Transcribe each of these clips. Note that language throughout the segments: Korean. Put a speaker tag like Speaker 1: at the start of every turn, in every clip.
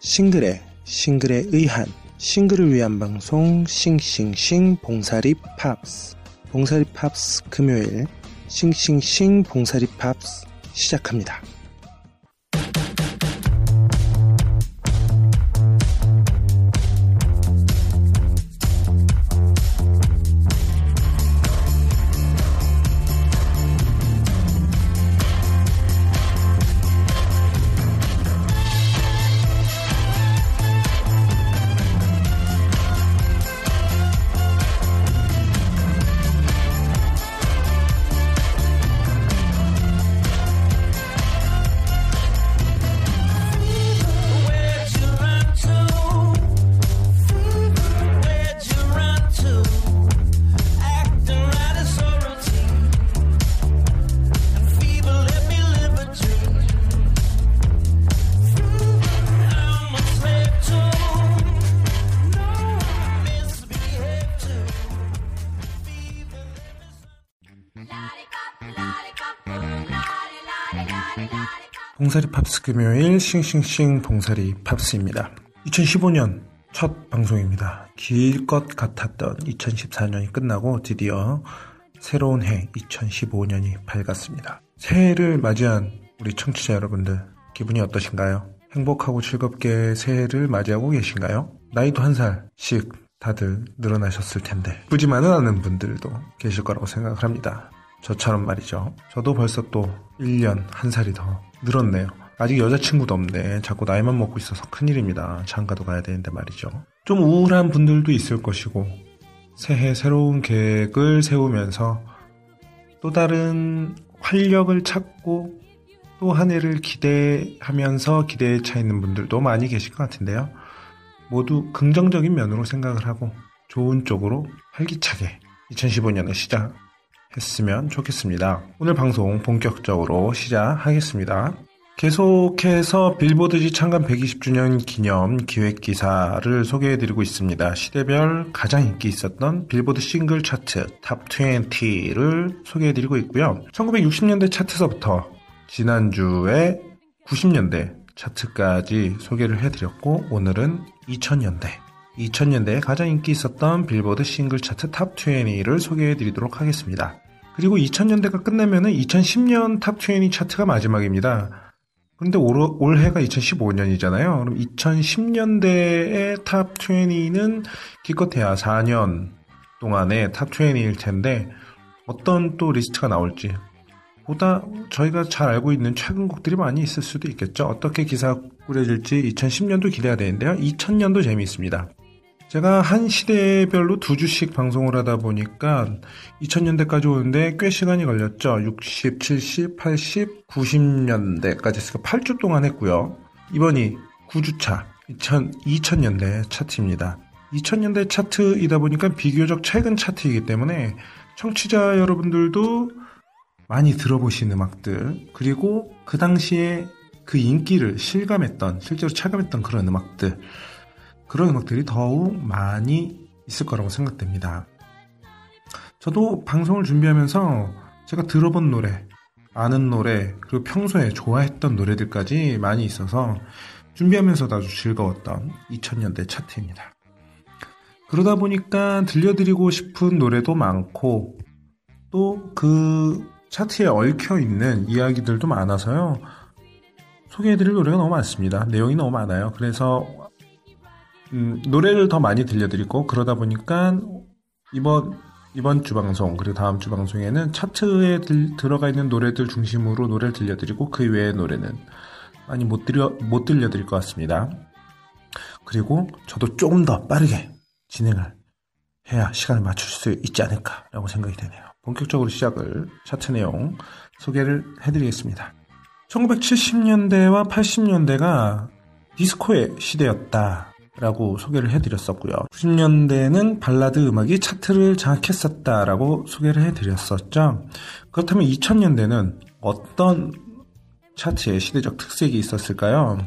Speaker 1: 싱글의 싱글에 의한 싱글을 위한 방송 싱싱싱 봉사리 팝스 봉사리 팝스 금요일 싱싱싱 봉사리 팝스 시작합니다. 봉사리 팝스 금요일 싱싱싱 봉사리 팝스입니다. 2015년 첫 방송입니다. 길 것 같았던 2014년이 끝나고 드디어 새로운 해 2015년이 밝았습니다. 새해를 맞이한 우리 청취자 여러분들 기분이 어떠신가요? 행복하고 즐겁게 새해를 맞이하고 계신가요? 나이도 한 살씩 다들 늘어나셨을 텐데 부지만은 않은 분들도 계실 거라고 생각을 합니다. 저처럼 말이죠. 저도 벌써 또 1년 한 살이 더 늘었네요. 아직 여자친구도 없네. 자꾸 나이만 먹고 있어서 큰일입니다. 장가도 가야 되는데 말이죠. 좀 우울한 분들도 있을 것이고, 새해 새로운 계획을 세우면서 또 다른 활력을 찾고 또 한 해를 기대하면서 기대에 차 있는 분들도 많이 계실 것 같은데요. 모두 긍정적인 면으로 생각을 하고 좋은 쪽으로 활기차게 2015년을 시작 했으면 좋겠습니다. 오늘 방송 본격적으로 시작하겠습니다. 계속해서 빌보드지 창간 120주년 기념 기획 기사를 소개해 드리고 있습니다. 시대별 가장 인기 있었던 빌보드 싱글 차트 탑 20를 소개해 드리고 있고요. 1960년대 차트서부터 지난주에 90년대 차트까지 소개를 해 드렸고 오늘은 2000년대 2000년대에 가장 인기 있었던 빌보드 싱글 차트 탑 20를 소개해 드리도록 하겠습니다. 그리고 2000년대가 끝나면은 2010년 탑 20 차트가 마지막입니다. 그런데 올, 올해가 2015년이잖아요. 그럼 2010년대의 탑 20는 기껏해야 4년 동안의 탑 20일 텐데 어떤 또 리스트가 나올지 보다 저희가 잘 알고 있는 최근 곡들이 많이 있을 수도 있겠죠. 어떻게 기사가 꾸려질지 2010년도 기대가 되는데요. 2000년도 재미있습니다. 제가 한 시대별로 두 주씩 방송을 하다 보니까 2000년대까지 오는데 꽤 시간이 걸렸죠. 60, 70, 80, 90년대까지 했으니까 8주 동안 했고요. 이번이 9주차 2000, 2000년대 차트입니다. 2000년대 차트이다 보니까 비교적 최근 차트이기 때문에 청취자 여러분들도 많이 들어보신 음악들 그리고 그 당시에 그 인기를 실감했던 실제로 체감했던 그런 음악들 그런 음악들이 더욱 많이 있을 거라고 생각됩니다. 저도 방송을 준비하면서 제가 들어본 노래, 아는 노래, 그리고 평소에 좋아했던 노래들까지 많이 있어서 준비하면서도 아주 즐거웠던 2000년대 차트입니다. 그러다 보니까 들려드리고 싶은 노래도 많고 또 그 차트에 얽혀 있는 이야기들도 많아서요. 소개해드릴 노래가 너무 많습니다. 내용이 너무 많아요. 그래서 음, 노래를 더 많이 들려드리고 그러다 보니까 이번 이번 주 방송 그리고 다음 주 방송에는 차트에 들, 들어가 있는 노래들 중심으로 노래를 들려드리고 그 외의 노래는 많이 못 들려 못 들려드릴 것 같습니다. 그리고 저도 조금 더 빠르게 진행을 해야 시간을 맞출 수 있지 않을까라고 생각이 되네요. 본격적으로 시작을 차트 내용 소개를 해드리겠습니다. 1970년대와 80년대가 디스코의 시대였다 라고 소개를 해드렸었고요. 90년대는 발라드 음악이 차트를 장악했었다라고 소개를 해드렸었죠. 그렇다면 2000년대는 어떤 차트의 시대적 특색이 있었을까요?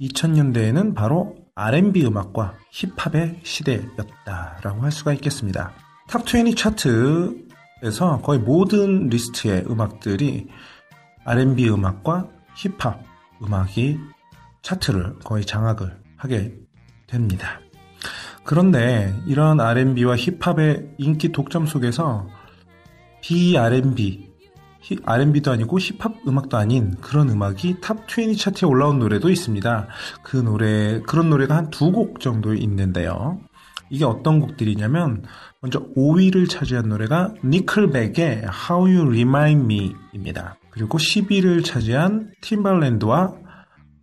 Speaker 1: 2000년대에는 바로 R&B 음악과 힙합의 시대였다라고 할 수가 있겠습니다. 탑20 차트에서 거의 모든 리스트의 음악들이 R&B 음악과 힙합 음악이 차트를 거의 장악을 하게 됩니다. 그런데 이런 R&B와 힙합의 인기 독점 속에서 비R&B, R&B도 아니고 힙합 음악도 아닌 그런 음악이 탑20 차트에 올라온 노래도 있습니다. 그 노래, 그런 노래가 한 두 곡 정도 있는데요. 이게 어떤 곡들이냐면, 먼저 5위를 차지한 노래가 니클백의 How You Remind Me 입니다. 그리고 10위를 차지한 팀벌랜드와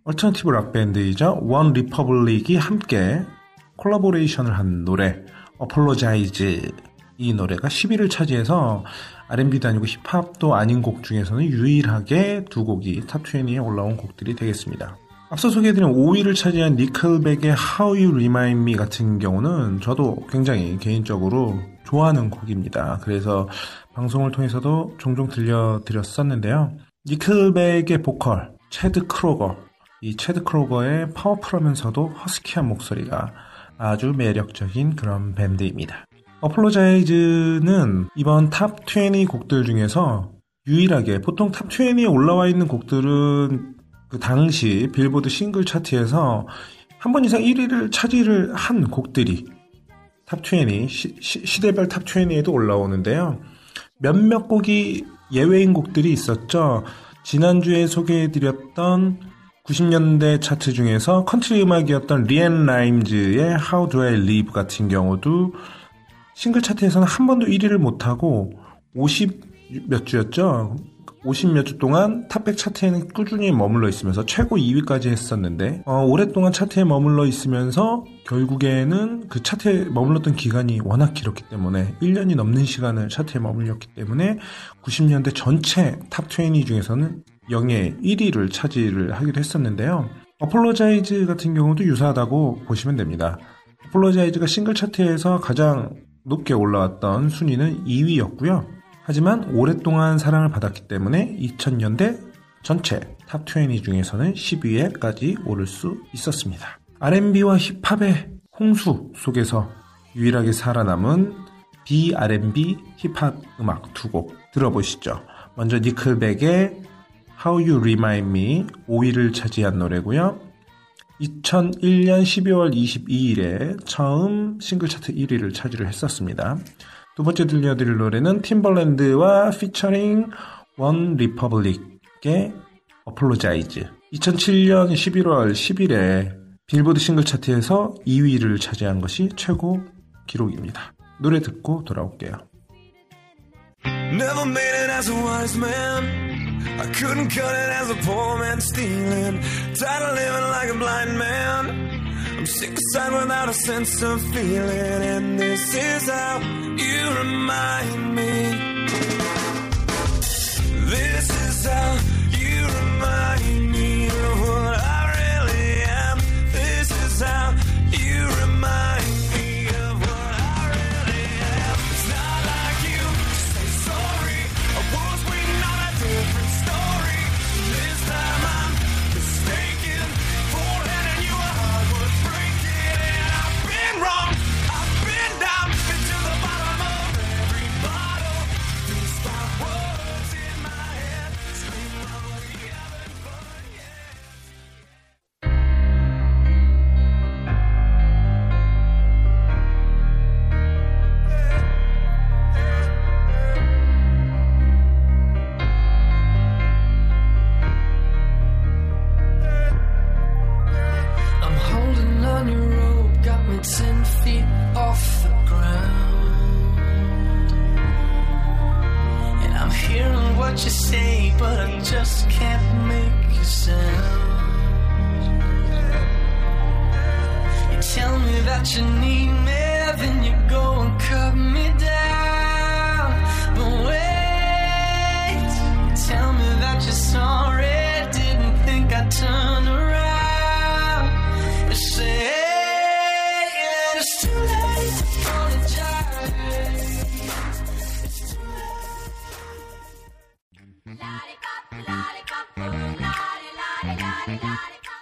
Speaker 1: 얼터너티브 락밴드이자 원 리퍼블릭이 함께 콜라보레이션을 한 노래 Apologize 이 노래가 10위를 차지해서 R&B도 아니고 힙합도 아닌 곡 중에서는 유일하게 두 곡이 탑20에 올라온 곡들이 되겠습니다. 앞서 소개해드린 5위를 차지한 니클백의 How You Remind Me 같은 경우는 저도 굉장히 개인적으로 좋아하는 곡입니다. 그래서 방송을 통해서도 종종 들려드렸었는데요. 니클백의 보컬, 채드 크로거. 이 채드 크로거의 파워풀하면서도 허스키한 목소리가 아주 매력적인 그런 밴드입니다. Apologize는 이번 탑 20 곡들 중에서 유일하게 보통 탑 20에 올라와 있는 곡들은 그 당시 빌보드 싱글 차트에서 한 번 이상 1위를 차지를 한 곡들이 탑 20, 시, 대별탑 20에도 올라오는데요. 몇몇 곡이 예외인 곡들이 있었죠. 지난주에 소개해드렸던 90년대 차트 중에서 컨트리 음악이었던 리앤 라임즈의 How Do I Live 같은 경우도 싱글 차트에서는 한 번도 1위를 못하고 50 몇 주였죠? 50 몇 주 동안 탑백 차트에는 꾸준히 머물러 있으면서 최고 2위까지 했었는데 어, 오랫동안 차트에 머물러 있으면서 결국에는 그 차트에 머물렀던 기간이 워낙 길었기 때문에 1년이 넘는 시간을 차트에 머물렀기 때문에 90년대 전체 탑20 중에서는 영예 1위를 차지를 하기도 했었는데요. Apologize 같은 경우도 유사하다고 보시면 됩니다. Apologize가 싱글 차트에서 가장 높게 올라왔던 순위는 2위였고요. 하지만 오랫동안 사랑을 받았기 때문에 2000년대 전체 탑 20 중에서는 10위에까지 오를 수 있었습니다. R&B와 힙합의 홍수 속에서 유일하게 살아남은 비R&B 힙합 음악 두 곡 들어보시죠. 먼저 니클백의 How You Remind Me 5위를 차지한 노래고요. 2001년 12월 22일에 처음 싱글 차트 1위를 차지를 했었습니다. 두 번째 들려드릴 노래는 팀벌랜드와 피처링 원 리퍼블릭의 Apologize 2007년 11월 10일에 빌보드 싱글 차트에서 2위를 차지한 것이 최고 기록입니다. 노래 듣고 돌아올게요.
Speaker 2: Never made it as a wise man. I couldn't cut it as a poor man stealing. Tired of living like a blind man. I'm sick aside without a sense of feeling. And this is how you remind me.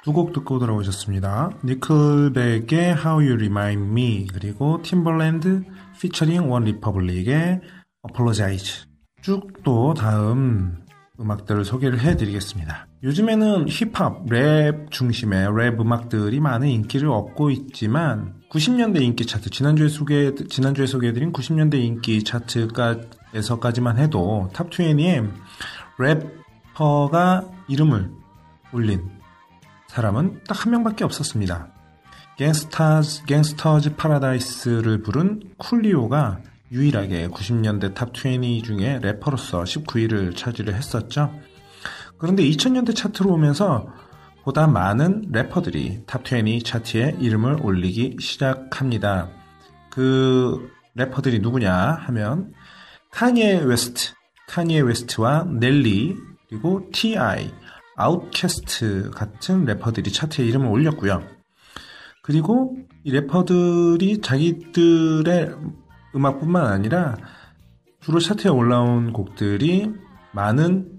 Speaker 1: 두 곡 듣고 돌아오셨습니다. 니클백의 How You Remind Me 그리고 팀벌랜드 피처링 원 리퍼블릭의 Apologize 쭉 또 다음 음악들을 소개를 해드리겠습니다. 요즘에는 힙합, 랩 중심의 랩 음악들이 많은 인기를 얻고 있지만 90년대 인기 차트 지난주에 소개 지난주에 소개해드린 90년대 인기 차트에서까지만 해도 탑 20에 래퍼가 이름을 올린 사람은 딱 한 명밖에 없었습니다. Gangsta's, Gangsta's Paradise를 부른 쿨리오가 유일하게 90년대 탑 20 중에 래퍼로서 19위를 차지를 했었죠. 그런데 2000년대 차트로 오면서 보다 많은 래퍼들이 탑 20 차트에 이름을 올리기 시작합니다. 그 래퍼들이 누구냐 하면 카니에 웨스트, 카니에 웨스트와 넬리, 그리고 T.I., 아웃캐스트 같은 래퍼들이 차트에 이름을 올렸고요. 그리고 이 래퍼들이 자기들의 음악뿐만 아니라 주로 차트에 올라온 곡들이 많은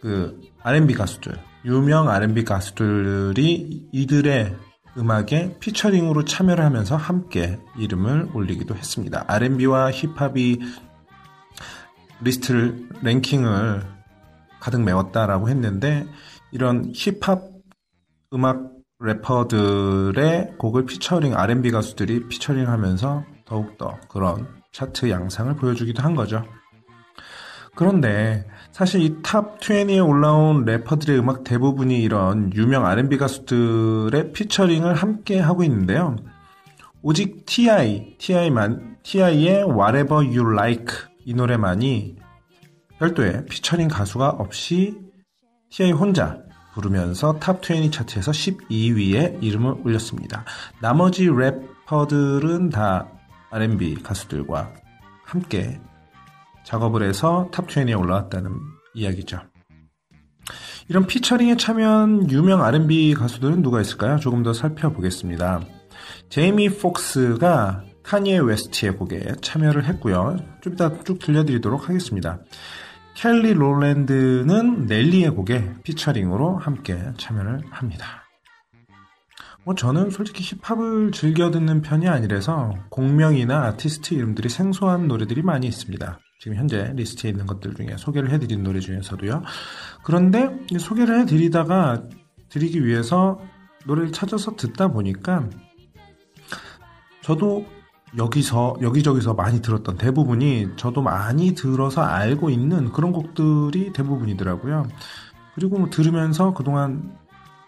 Speaker 1: 그 R&B 가수들, 유명 R&B 가수들이 이들의 음악에 피처링으로 참여를 하면서 함께 이름을 올리기도 했습니다. R&B와 힙합이 리스트를 랭킹을 가득 메웠다라고 했는데 이런 힙합 음악 래퍼들의 곡을 피처링 R&B 가수들이 피처링하면서 더욱더 그런 차트 양상을 보여주기도 한 거죠. 그런데 사실 이 탑 20에 올라온 래퍼들의 음악 대부분이 이런 유명 R&B 가수들의 피처링을 함께 하고 있는데요. 오직 T.I, T.I.만, T.I.의 Whatever You Like 이 노래만이 별도의 피처링 가수가 없이 T.I 혼자 부르면서 탑20 차트에서 12위에 이름을 올렸습니다. 나머지 래퍼들은 다 R&B 가수들과 함께 작업을 해서 탑 20에 올라왔다는 이야기죠. 이런 피처링에 참여한 유명 R&B 가수들은 누가 있을까요? 조금 더 살펴보겠습니다. 제이미 폭스가 카니에 웨스트의 곡에 참여를 했고요. 좀 이따 쭉 들려드리도록 하겠습니다. 켈리 롤랜드는 넬리의 곡에 피처링으로 함께 참여를 합니다. 뭐 저는 솔직히 힙합을 즐겨 듣는 편이 아니라서 곡명이나 아티스트 이름들이 생소한 노래들이 많이 있습니다. 지금 현재 리스트에 있는 것들 중에 소개를 해드린 노래 중에서도요. 그런데 소개를 해드리다가 드리기 위해서 노래를 찾아서 듣다 보니까 저도 여기서 여기저기서 많이 들었던 대부분이 저도 많이 들어서 알고 있는 그런 곡들이 대부분이더라고요. 그리고 뭐 들으면서 그동안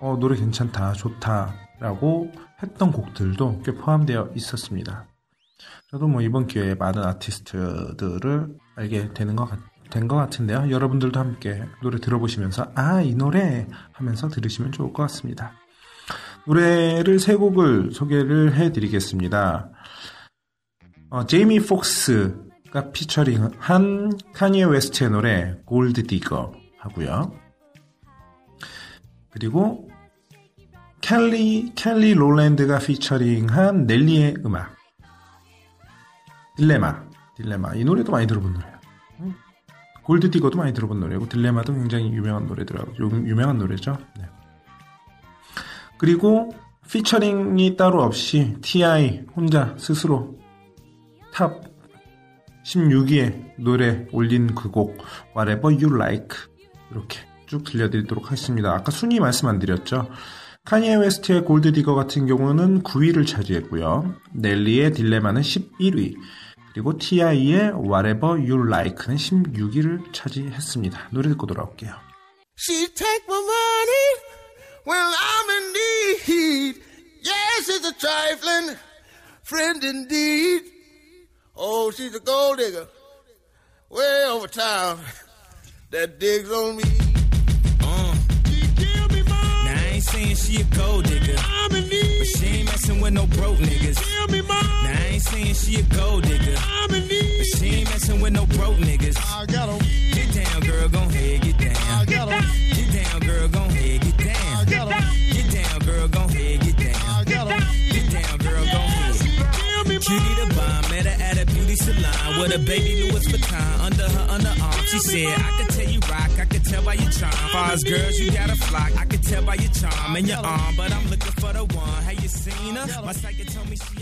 Speaker 1: 어, 노래 괜찮다, 좋다라고 했던 곡들도 꽤 포함되어 있었습니다. 저도 뭐 이번 기회에 많은 아티스트들을 알게 되는 것, 된것 같은데요. 여러분들도 함께 노래 들어보시면서 아, 이 노래 하면서 들으시면 좋을 것 같습니다. 노래를 세 곡을 소개를 해드리겠습니다. 어, 제이미 폭스가 피처링한 카니에 웨스트의 노래 Gold Digger 하고요. 그리고 켈리 켈리 롤랜드가 피처링한 넬리의 음악 딜레마 딜레마 이 노래도 많이 들어본 노래예요. Gold Digger도 많이 들어본 노래고 딜레마도 굉장히 유명한 노래더라고요. 유명한 노래죠. 네. 그리고 피처링이 따로 없이 T.I. 혼자 스스로 탑 16위에 노래 올린 그 곡 Whatever You Like 이렇게 쭉 들려드리도록 하겠습니다. 아까 순위 말씀 안 드렸죠. 카니에 웨스트의 Gold Digger 같은 경우는 9위를 차지했고요. 넬리의 딜레마는 11위 그리고 T.I.의 Whatever You Like는 16위를 차지했습니다. 노래 듣고 돌아올게요.
Speaker 3: She take my money when I'm in need. Yes, it's a trifling friend indeed. Oh, she's a gold digger way over town that digs on me.
Speaker 2: Uh. Now I ain't saying she a gold digger. I'm in need. But she ain't messing with no broke niggas. Tell me mine. Now I ain't saying she a gold digger. I'm in need. But she ain't messing with no broke niggas.
Speaker 3: I got 'em.
Speaker 2: Cutie the bomb, met her at a beauty salon.
Speaker 4: with a baby Louis Vuitton under her underarm. She said, I could tell you rock, I could tell by your charm. Far as girls, you got a flock. I could tell by your charm and your arm, but I'm looking for the one. Have you seen her? My psychic told me she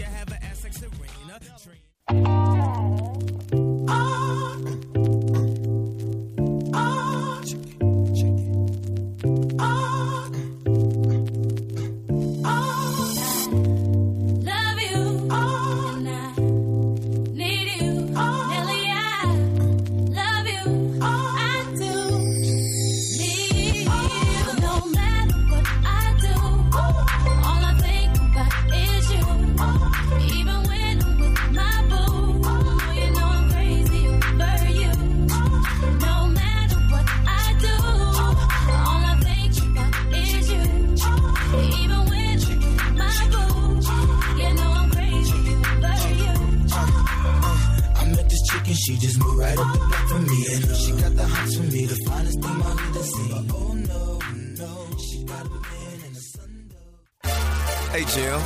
Speaker 2: Hey, Jim.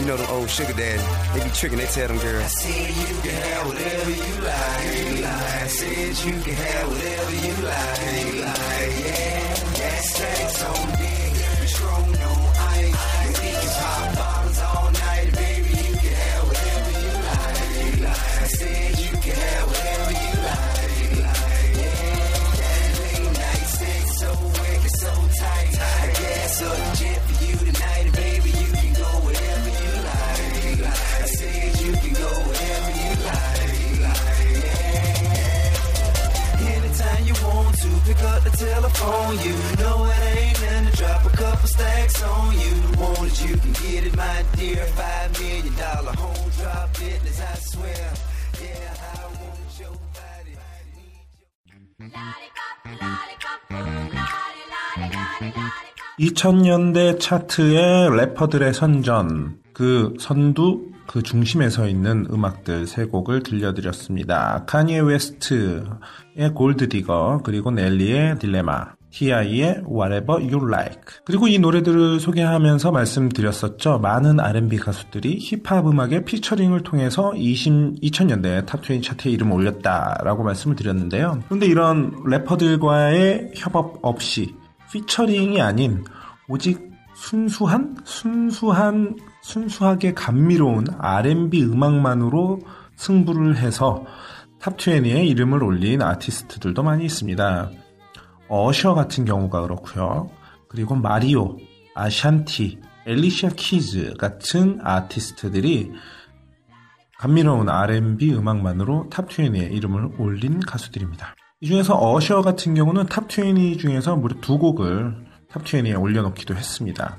Speaker 2: You know them old sugar daddy. They be tricking, they tell them girls.
Speaker 4: I said you can have whatever you like. I said you can have whatever you like. Yeah, gas tanks on Patron on ice. We can pop bottles all night, baby. You can have whatever you like. I said you can have whatever you like. Yeah, that late night sex so wet, so tight. I up jet
Speaker 1: 2000년대 차트의 래퍼들의 선전, 그 선두, 그 중심에 서 있는 음악들 세 곡을 들려드렸습니다. 카니에 웨스트의 Gold Digger, 그리고 넬리의 딜레마, T.I.의 Whatever You Like. 그리고 이 노래들을 소개하면서 말씀드렸었죠. 많은 R&B 가수들이 힙합 음악의 피처링을 통해서 20, 2000년대 탑20 차트에 이름을 올렸다라고 말씀을 드렸는데요. 그런데 이런 래퍼들과의 협업 없이 피처링이 아닌 오직 순수한 순수한 순수하게 감미로운 R&B 음악만으로 승부를 해서 탑20에 이름을 올린 아티스트들도 많이 있습니다. 어셔 같은 경우가 그렇고요. 그리고 마리오, 아샨티, 엘리샤 키즈 같은 아티스트들이 감미로운 R&B 음악만으로 탑20에 이름을 올린 가수들입니다. 이 중에서 어셔 같은 경우는 탑20 중에서 무려 두 곡을 탑20에 올려놓기도 했습니다.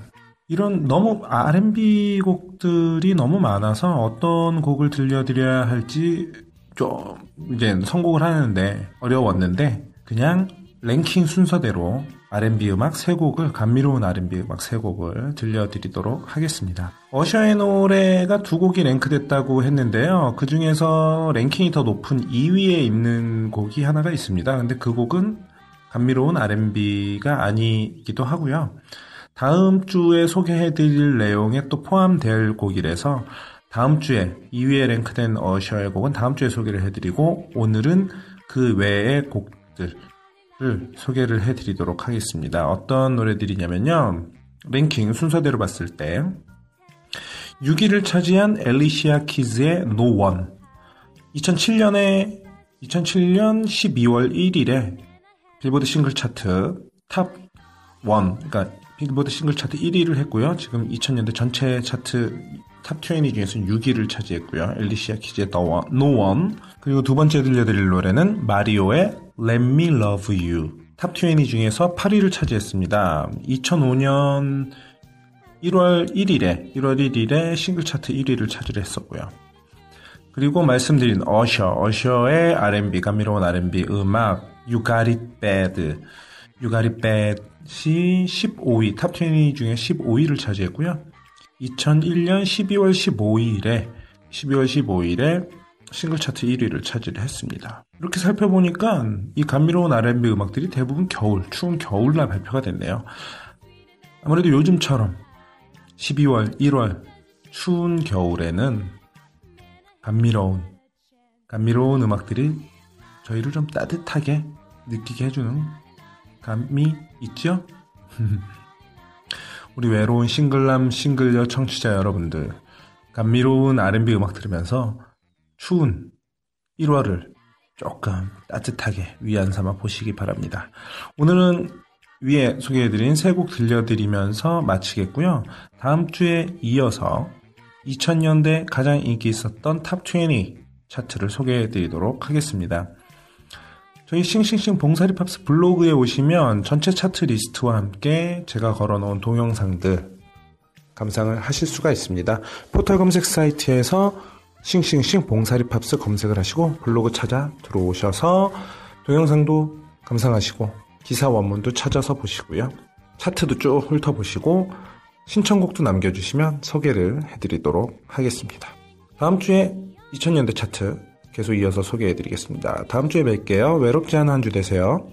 Speaker 1: 이런 너무 R&B 곡들이 너무 많아서 어떤 곡을 들려드려야 할지 좀 이제 선곡을 하는데 어려웠는데 그냥 랭킹 순서대로 R&B 음악 세 곡을 감미로운 R&B 음악 세 곡을 들려드리도록 하겠습니다. 어셔의 노래가 두 곡이 랭크됐다고 했는데요. 그 중에서 랭킹이 더 높은 2위에 있는 곡이 하나가 있습니다. 근데 그 곡은 감미로운 R&B가 아니기도 하고요. 다음 주에 소개해드릴 내용에 또 포함될 곡이라서 다음 주에 2위에 랭크된 어셔의 곡은 다음 주에 소개를 해드리고 오늘은 그 외의 곡들 를 소개를 해드리도록 하겠습니다. 어떤 노래들이냐면요. 랭킹 순서대로 봤을 때 6위를 차지한 엘리시아 키즈의 No One 2007년에 2007년 12월 1일에 빌보드 싱글 차트 탑 1, 그러니까 빌보드 싱글 차트 1위를 했고요. 지금 2000년대 전체 차트 탑 20 중에서 6위를 차지했고요. 엘리시아 키즈의 The One, No One. 그리고 두 번째 들려드릴 노래는 마리오의 Let Me Love You. 탑 20 중에서 8위를 차지했습니다. 2005년 1월 1일에, 1월 1일에 싱글 차트 1위를 차지를 했었고요. 그리고 말씀드린 어셔, 어셔의 R&B, 감미로운 R&B 음악, You Got It Bad. You Got It Bad이 15위, 탑 20 중에 15위를 차지했고요. 2001년 12월 15일에 12월 15일에 싱글 차트 1위를 차지를 했습니다. 이렇게 살펴보니까 이 감미로운 R&B 음악들이 대부분 겨울, 추운 겨울날 발표가 됐네요. 아무래도 요즘처럼 12월, 1월 추운 겨울에는 감미로운 감미로운 음악들이 저희를 좀 따뜻하게 느끼게 해주는 감이 있죠? 우리 외로운 싱글남 싱글녀 청취자 여러분들 감미로운 R&B 음악 들으면서 추운 1월을 조금 따뜻하게 위안 삼아 보시기 바랍니다. 오늘은 위에 소개해드린 세 곡 들려드리면서 마치겠고요. 다음 주에 이어서 2000년대 가장 인기 있었던 탑20 차트를 소개해드리도록 하겠습니다. 저희 싱싱싱 봉사리 팝스 블로그에 오시면 전체 차트 리스트와 함께 제가 걸어놓은 동영상들 감상을 하실 수가 있습니다. 포털 검색 사이트에서 싱싱싱 봉사리 팝스 검색을 하시고 블로그 찾아 들어오셔서 동영상도 감상하시고 기사 원문도 찾아서 보시고요. 차트도 쭉 훑어보시고 신청곡도 남겨주시면 소개를 해드리도록 하겠습니다. 다음 주에 2000년대 차트 계속 이어서 소개해드리겠습니다. 다음 주에 뵐게요. 외롭지 않은 한 주 되세요.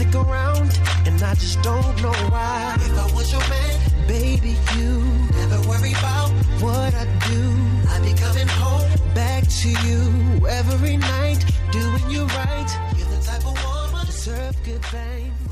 Speaker 5: Stick around, and I just don't know why. If I was your man, baby, you never worry about what I do. I'd be coming home back to you every night, doing you right. You're the type of woman deserve good fame.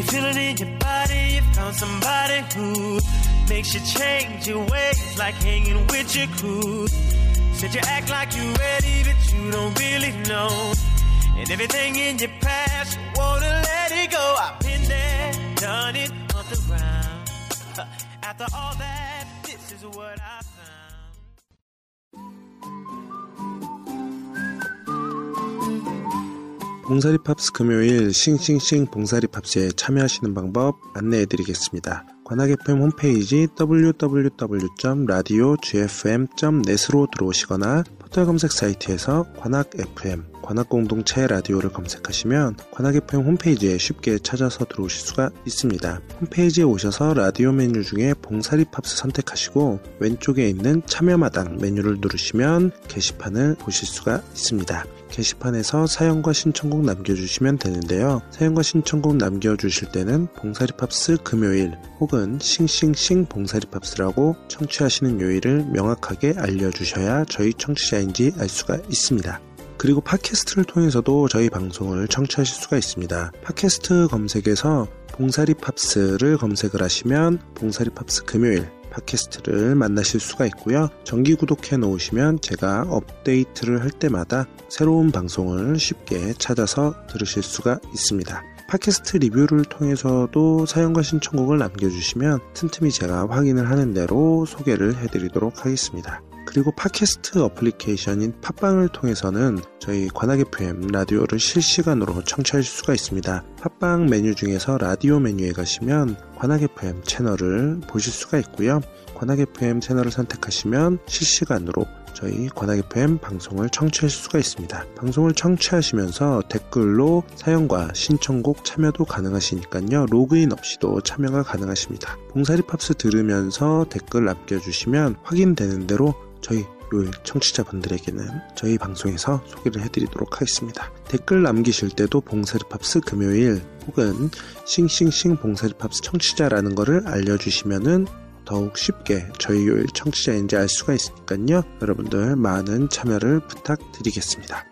Speaker 2: You feel it in your body, you found somebody who makes you change your ways, like hanging with your crew. Said you act like you're ready, but you don't really know. And everything in your past, you wanna let it go. I've been there, done it on the ground. After all that, this is what I
Speaker 1: 봉사리 팝스 금요일 싱싱싱 봉사리 팝스에 참여하시는 방법 안내해드리겠습니다. 관악 FM 홈페이지 www.radiogfm.net으로 들어오시거나 포털 검색 사이트에서 관악 FM, 관악 공동체 라디오를 검색하시면 관악 FM 홈페이지에 쉽게 찾아서 들어오실 수가 있습니다. 홈페이지에 오셔서 라디오 메뉴 중에 봉사리 팝스 선택하시고 왼쪽에 있는 참여 마당 메뉴를 누르시면 게시판을 보실 수가 있습니다. 게시판에서 사연과 신청곡 남겨주시면 되는데요. 사연과 신청곡 남겨주실 때는 봉사리 팝스 금요일 혹은 싱싱싱 봉사리 팝스라고 청취하시는 요일을 명확하게 알려주셔야 저희 청취자인지 알 수가 있습니다. 그리고 팟캐스트를 통해서도 저희 방송을 청취하실 수가 있습니다. 팟캐스트 검색에서 봉사리 팝스를 검색을 하시면 봉사리 팝스 금요일 팟캐스트를 만나실 수가 있고요. 정기 구독해 놓으시면 제가 업데이트를 할 때마다 새로운 방송을 쉽게 찾아서 들으실 수가 있습니다. 팟캐스트 리뷰를 통해서도 사연과 신청곡을 남겨주시면 틈틈이 제가 확인을 하는 대로 소개를 해드리도록 하겠습니다. 그리고 팟캐스트 어플리케이션인 팟빵을 통해서는 저희 관악 FM 라디오를 실시간으로 청취할 수가 있습니다. 팟빵 메뉴 중에서 라디오 메뉴에 가시면 관악 FM 채널을 보실 수가 있고요. 관악 FM 채널을 선택하시면 실시간으로 저희 관악 FM 방송을 청취할 수가 있습니다. 방송을 청취하시면서 댓글로 사연과 신청곡 참여도 가능하시니까요. 로그인 없이도 참여가 가능하십니다. 봉사리 팝스 들으면서 댓글 남겨주시면 확인되는 대로 저희 요일 청취자분들에게는 저희 방송에서 소개를 해드리도록 하겠습니다. 댓글 남기실 때도 봉사리 팝스 금요일 혹은 싱싱싱 봉사리 팝스 청취자라는 거를 알려주시면은 더욱 쉽게 저희 요일 청취자인지 알 수가 있으니까요. 여러분들 많은 참여를 부탁드리겠습니다.